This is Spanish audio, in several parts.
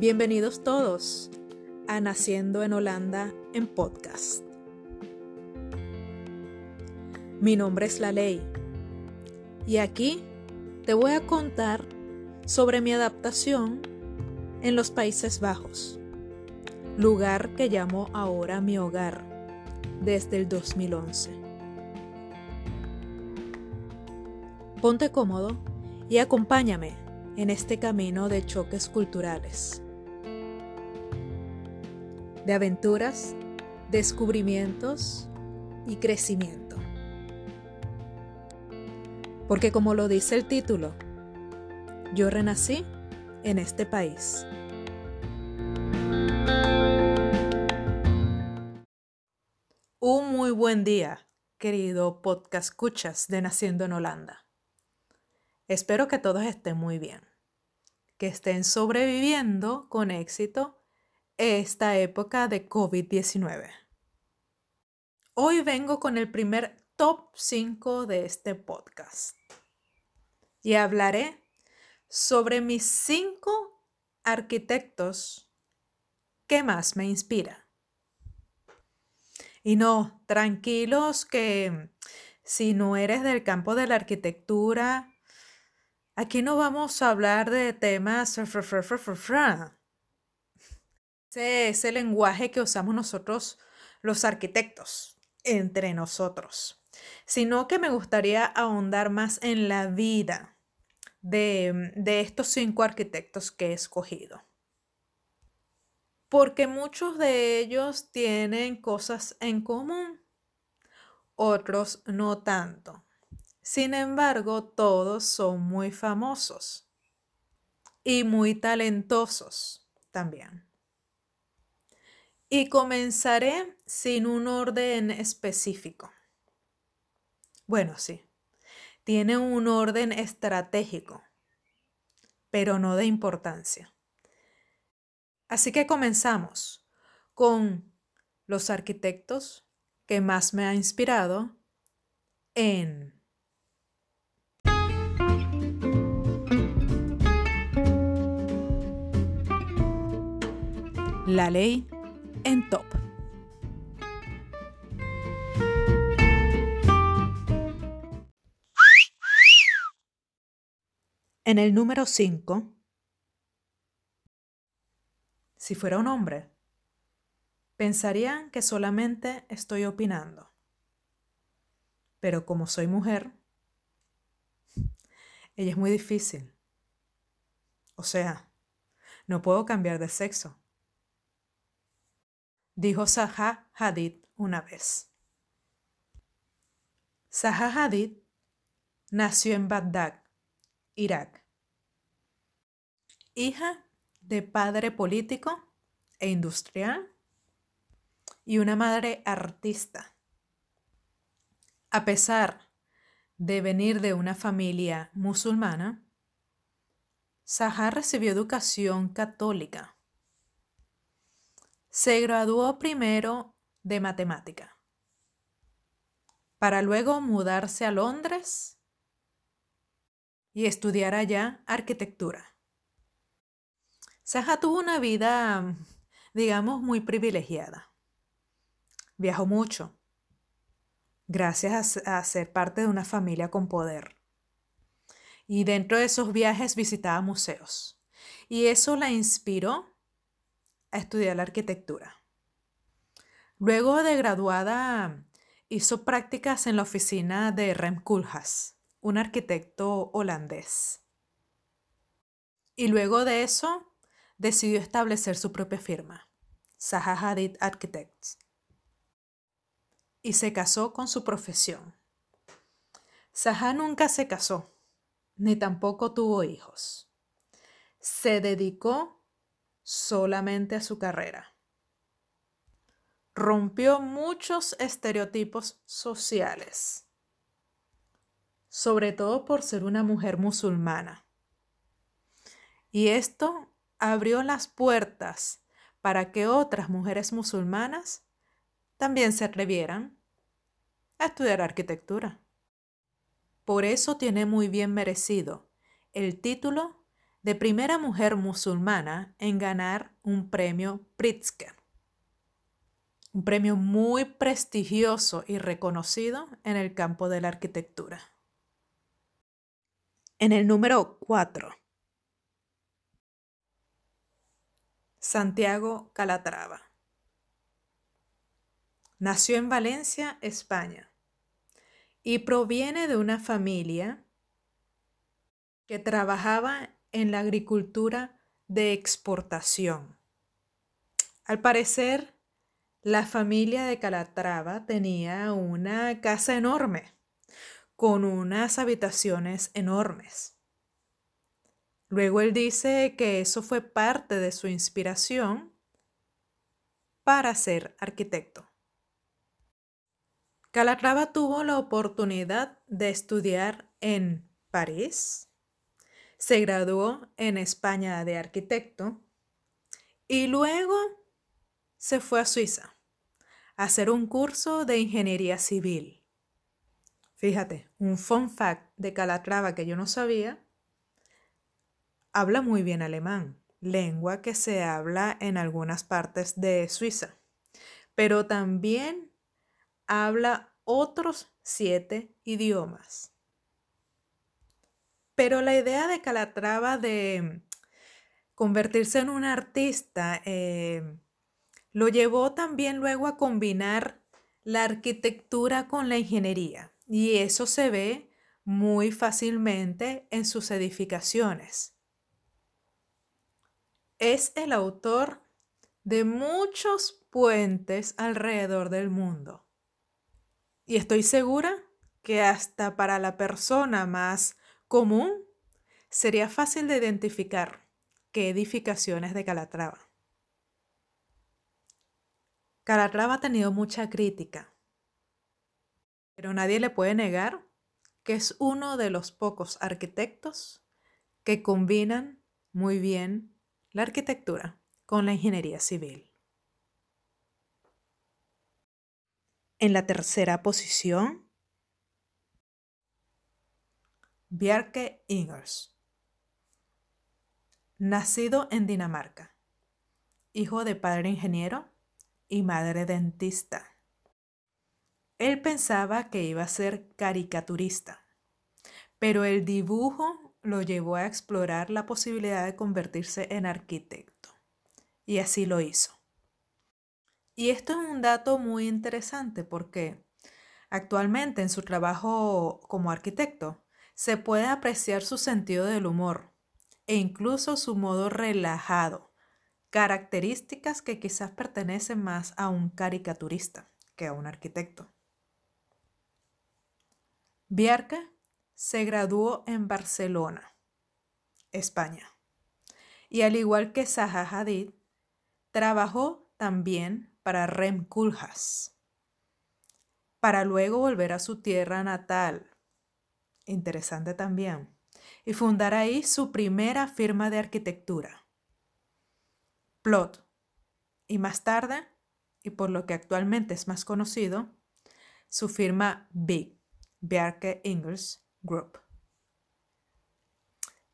Bienvenidos todos a Naciendo en Holanda en podcast. Mi nombre es La Ley y aquí te voy a contar sobre mi adaptación en los Países Bajos, lugar que llamo ahora mi hogar desde el 2011. Ponte cómodo y acompáñame en este camino de choques culturales de aventuras, descubrimientos y crecimiento. Porque como lo dice el título, yo renací en este país. Un muy buen día, querido podcast escuchas de Naciendo en Holanda. Espero que todos estén muy bien, que estén sobreviviendo con éxito esta época de COVID-19. Hoy vengo con el primer top 5 de este podcast y hablaré sobre mis 5 arquitectos que más me inspira. Y no, tranquilos que si no eres del campo de la arquitectura, aquí no vamos a hablar de temas ese es el lenguaje que usamos nosotros los arquitectos entre nosotros, sino que me gustaría ahondar más en la vida de, de estos cinco arquitectos que he escogido. Porque muchos de ellos tienen cosas en común, otros no tanto. Sin embargo, todos son muy famosos y muy talentosos también. Y comenzaré sin un orden específico. Bueno, sí, tiene un orden estratégico, pero no de importancia. Así que comenzamos con los arquitectos que más me ha inspirado en la ley en top. En el número 5, si fuera un hombre, pensarían que solamente estoy opinando. Pero como soy mujer, ella es muy difícil. O sea, no puedo cambiar de sexo dijo Zaha Hadid una vez. Zaha Hadid nació en Bagdad, Irak. Hija de padre político e industrial y una madre artista. A pesar de venir de una familia musulmana, Zaha recibió educación católica se graduó primero de matemática, para luego mudarse a Londres y estudiar allá arquitectura. Saja tuvo una vida, digamos, muy privilegiada. Viajó mucho, gracias a, ser parte de una familia con poder. Y dentro de esos viajes visitaba museos. Y eso la inspiró a estudiar la arquitectura. Luego de graduada, hizo prácticas en la oficina de Rem Koolhaas, un arquitecto holandés. Y luego de eso, decidió establecer su propia firma, Zaha Hadid Architects. Y se casó con su profesión. Zaha nunca se casó, ni tampoco tuvo hijos. Se dedicó solamente a su carrera. Rompió muchos estereotipos sociales, sobre todo por ser una mujer musulmana. Y esto abrió las puertas para que otras mujeres musulmanas también se atrevieran a estudiar arquitectura. Por eso tiene muy bien merecido el título de primera mujer musulmana en ganar un premio Pritzker, un premio muy prestigioso y reconocido en el campo de la arquitectura. En el número 4, Santiago Calatrava. Nació en Valencia, España, y proviene de una familia que trabajaba en la agricultura de exportación. Al parecer, la familia de Calatrava tenía una casa enorme, con unas habitaciones enormes. Luego él dice que eso fue parte de su inspiración para ser arquitecto. Calatrava tuvo la oportunidad de estudiar en París, se graduó en España de arquitecto y luego se fue a Suiza a hacer un curso de ingeniería civil. Fíjate, un fun fact de Calatrava que yo no sabía, habla muy bien alemán, lengua que se habla en algunas partes de Suiza, pero también habla otros siete idiomas. Pero la idea de Calatrava de convertirse en un artista eh, lo llevó también luego a combinar la arquitectura con la ingeniería. Y eso se ve muy fácilmente en sus edificaciones. Es el autor de muchos puentes alrededor del mundo. Y estoy segura que hasta para la persona más común, sería fácil de identificar qué edificaciones de Calatrava. Calatrava ha tenido mucha crítica, pero nadie le puede negar que es uno de los pocos arquitectos que combinan muy bien la arquitectura con la ingeniería civil. En la tercera posición Bjarke Ingers. Nacido en Dinamarca, hijo de padre ingeniero y madre dentista. Él pensaba que iba a ser caricaturista, pero el dibujo lo llevó a explorar la posibilidad de convertirse en arquitecto, y así lo hizo. Y esto es un dato muy interesante porque actualmente en su trabajo como arquitecto, se puede apreciar su sentido del humor e incluso su modo relajado, características que quizás pertenecen más a un caricaturista que a un arquitecto. Biarca se graduó en Barcelona, España, y al igual que Zaha Hadid, trabajó también para Rem Koolhaas, para luego volver a su tierra natal, interesante también, y fundar ahí su primera firma de arquitectura, Plot, y más tarde, y por lo que actualmente es más conocido, su firma Big, Bjarke Ingels Group.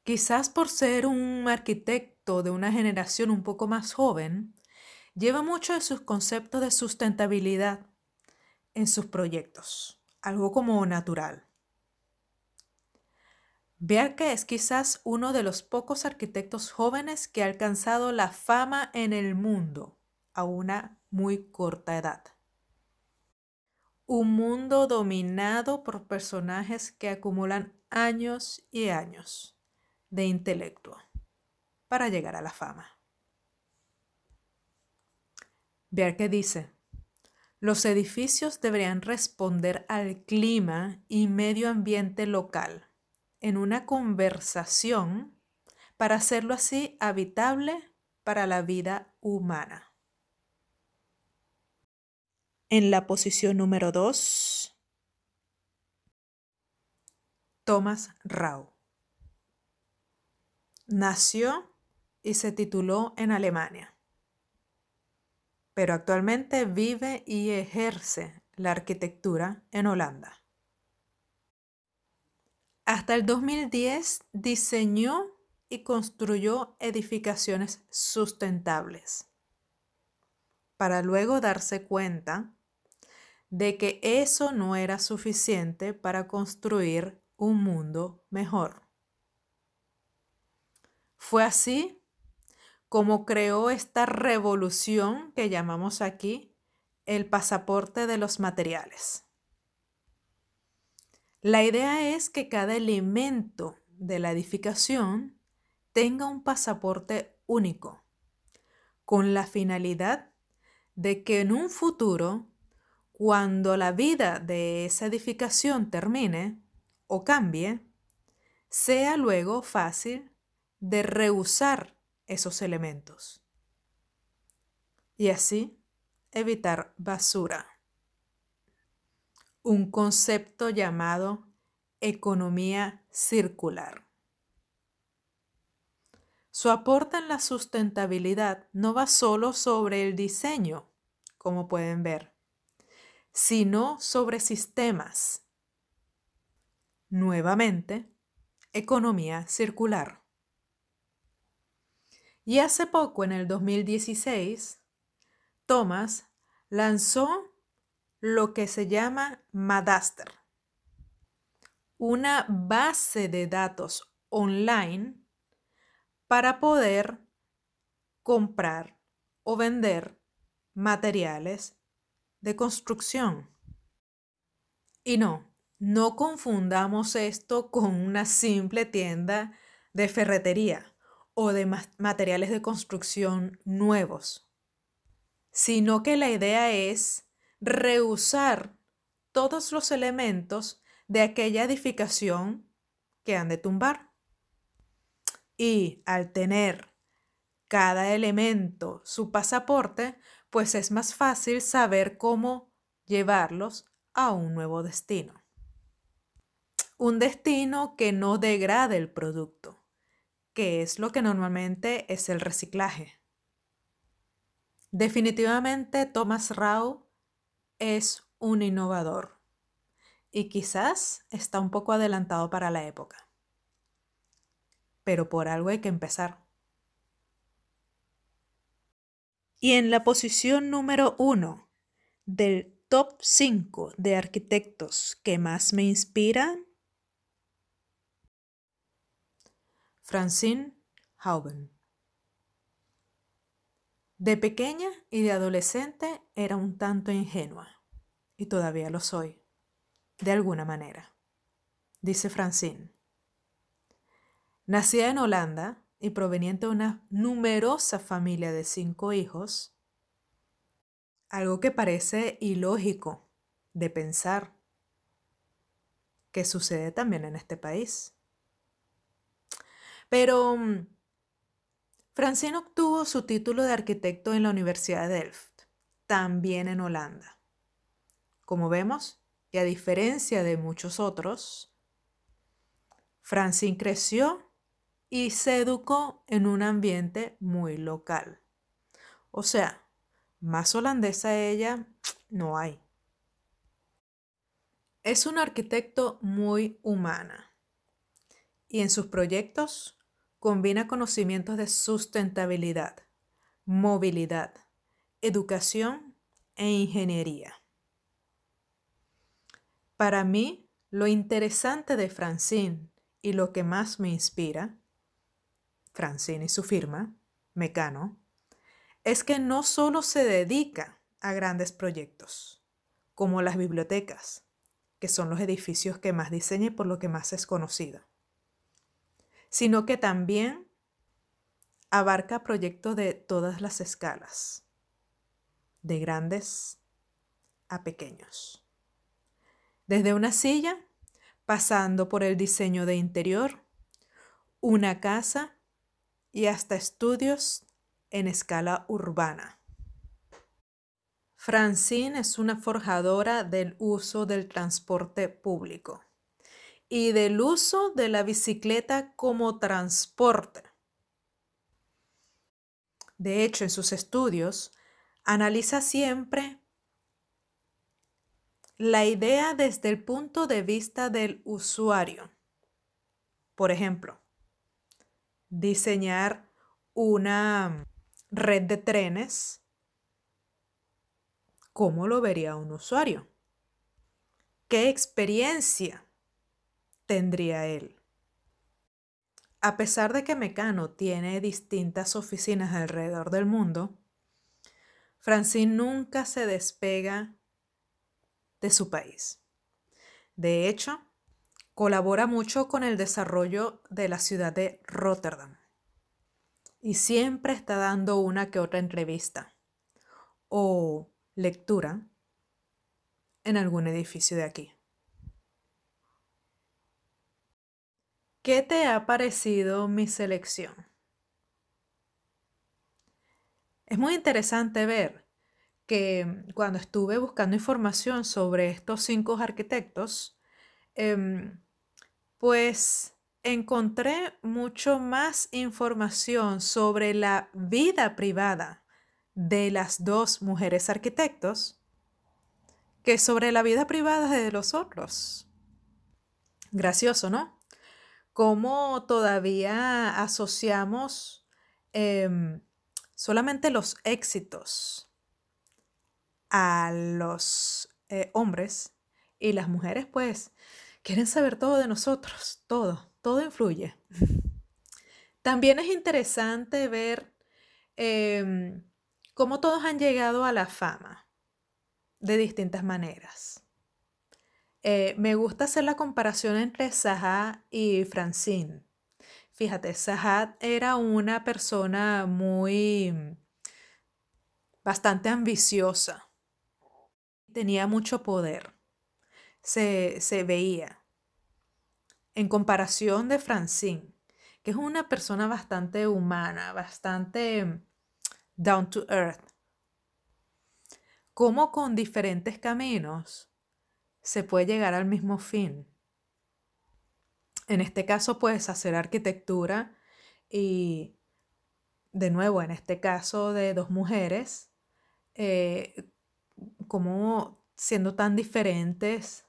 Quizás por ser un arquitecto de una generación un poco más joven, lleva mucho de sus conceptos de sustentabilidad en sus proyectos, algo como natural. Bjarke es quizás uno de los pocos arquitectos jóvenes que ha alcanzado la fama en el mundo a una muy corta edad. Un mundo dominado por personajes que acumulan años y años de intelecto para llegar a la fama. Bjarke dice, los edificios deberían responder al clima y medio ambiente local en una conversación para hacerlo así habitable para la vida humana. En la posición número 2, Thomas Rau. Nació y se tituló en Alemania, pero actualmente vive y ejerce la arquitectura en Holanda. Hasta el 2010 diseñó y construyó edificaciones sustentables, para luego darse cuenta de que eso no era suficiente para construir un mundo mejor. Fue así como creó esta revolución que llamamos aquí el pasaporte de los materiales. La idea es que cada elemento de la edificación tenga un pasaporte único, con la finalidad de que en un futuro, cuando la vida de esa edificación termine o cambie, sea luego fácil de reusar esos elementos. Y así evitar basura. Un concepto llamado economía circular. Su aporte en la sustentabilidad no va solo sobre el diseño, como pueden ver, sino sobre sistemas. Nuevamente, economía circular. Y hace poco, en el 2016, Thomas lanzó lo que se llama Madaster, una base de datos online para poder comprar o vender materiales de construcción. Y no, no confundamos esto con una simple tienda de ferretería o de materiales de construcción nuevos, sino que la idea es reusar todos los elementos de aquella edificación que han de tumbar. Y al tener cada elemento su pasaporte, pues es más fácil saber cómo llevarlos a un nuevo destino. Un destino que no degrade el producto que es lo que normalmente es el reciclaje. Definitivamente Thomas Rao es un innovador y quizás está un poco adelantado para la época. Pero por algo hay que empezar. Y en la posición número uno del top 5 de arquitectos que más me inspiran Francine Hauben. De pequeña y de adolescente era un tanto ingenua, y todavía lo soy, de alguna manera, dice Francine. Nacida en Holanda y proveniente de una numerosa familia de cinco hijos, algo que parece ilógico de pensar que sucede también en este país. Pero mm, Francine obtuvo su título de arquitecto en la Universidad de Delft, también en Holanda. Como vemos, y a diferencia de muchos otros, Francine creció y se educó en un ambiente muy local. O sea, más holandesa ella no hay. Es un arquitecto muy humana y en sus proyectos combina conocimientos de sustentabilidad, movilidad, educación e ingeniería. Para mí, lo interesante de Francine y lo que más me inspira, Francine y su firma, Mecano, es que no solo se dedica a grandes proyectos, como las bibliotecas, que son los edificios que más diseña y por lo que más es conocida sino que también abarca proyectos de todas las escalas, de grandes a pequeños. Desde una silla, pasando por el diseño de interior, una casa y hasta estudios en escala urbana. Francine es una forjadora del uso del transporte público y del uso de la bicicleta como transporte. De hecho, en sus estudios, analiza siempre la idea desde el punto de vista del usuario. Por ejemplo, diseñar una red de trenes, ¿cómo lo vería un usuario? ¿Qué experiencia tendría él? A pesar de que Mecano tiene distintas oficinas alrededor del mundo, Francine nunca se despega de su país. De hecho, colabora mucho con el desarrollo de la ciudad de Rotterdam y siempre está dando una que otra entrevista o lectura en algún edificio de aquí. ¿Qué te ha parecido mi selección? Es muy interesante ver que cuando estuve buscando información sobre estos cinco arquitectos, em, pues encontré mucho más información sobre la vida privada de las dos mujeres arquitectos que sobre la vida privada de los otros. Gracioso, ¿no? Cómo todavía asociamos em, solamente los éxitos a los eh, hombres y las mujeres pues quieren saber todo de nosotros, todo, todo influye. También es interesante ver em, cómo todos han llegado a la fama de distintas maneras. Eh, me gusta hacer la comparación entre Zaha y Francine. Fíjate, Zaha era una persona muy, bastante ambiciosa. Tenía mucho poder. Se, se veía. En comparación de Francine, que es una persona bastante humana, bastante down to earth. Cómo con diferentes caminos se puede llegar al mismo fin. En este caso, puedes hacer arquitectura y, de nuevo, en este caso de dos mujeres, eh, como siendo tan diferentes,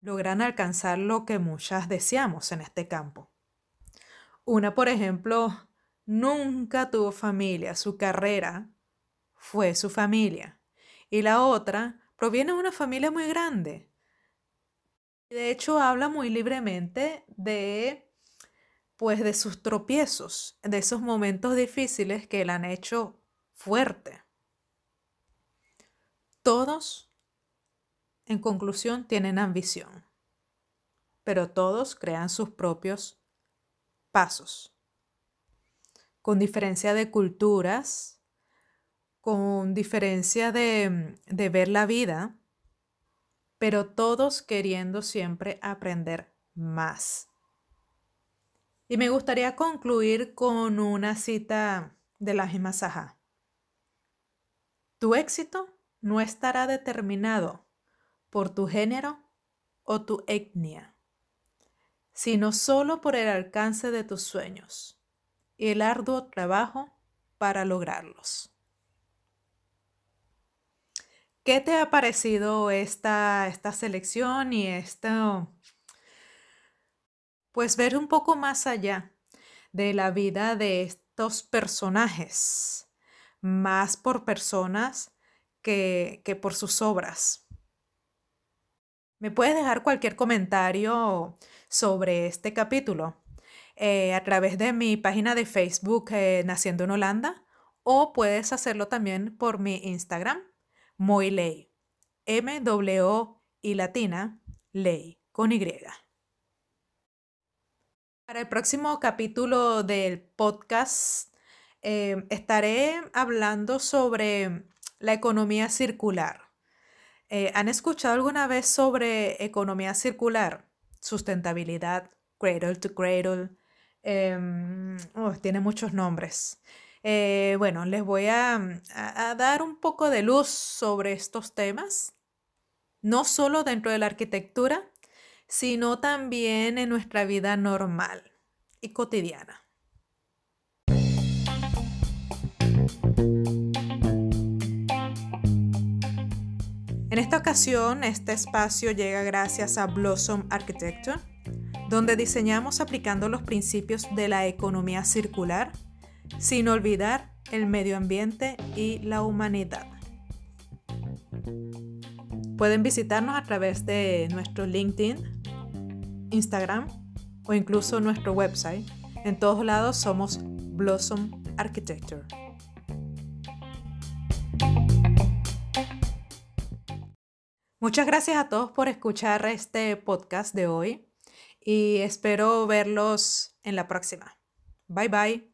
logran alcanzar lo que muchas deseamos en este campo. Una, por ejemplo, nunca tuvo familia, su carrera fue su familia. Y la otra proviene de una familia muy grande, de hecho, habla muy libremente de, pues, de sus tropiezos, de esos momentos difíciles que le han hecho fuerte. Todos, en conclusión, tienen ambición, pero todos crean sus propios pasos, con diferencia de culturas, con diferencia de, de ver la vida pero todos queriendo siempre aprender más. Y me gustaría concluir con una cita de la Saha. Tu éxito no estará determinado por tu género o tu etnia, sino solo por el alcance de tus sueños y el arduo trabajo para lograrlos. ¿Qué te ha parecido esta, esta selección y esto? Pues ver un poco más allá de la vida de estos personajes, más por personas que, que por sus obras. Me puedes dejar cualquier comentario sobre este capítulo eh, a través de mi página de Facebook eh, Naciendo en Holanda o puedes hacerlo también por mi Instagram Moiley. M-W y latina, ley, con Y. Para el próximo capítulo del podcast eh, estaré hablando sobre la economía circular. Eh, ¿Han escuchado alguna vez sobre economía circular? Sustentabilidad, cradle to cradle. Em, oh, tiene muchos nombres. Eh, bueno, les voy mm, a, dar un poco de luz sobre estos temas, no solo dentro de la arquitectura, sino también en nuestra vida normal y cotidiana. En esta ocasión, este espacio llega gracias a Blossom Architecture, donde diseñamos aplicando los principios de la economía circular, sin olvidar el medio ambiente y la humanidad. Pueden visitarnos a través de nuestro LinkedIn, Instagram o incluso nuestro website. En todos lados somos Blossom Architecture. Muchas gracias a todos por escuchar este podcast de hoy y espero verlos en la próxima. Bye bye.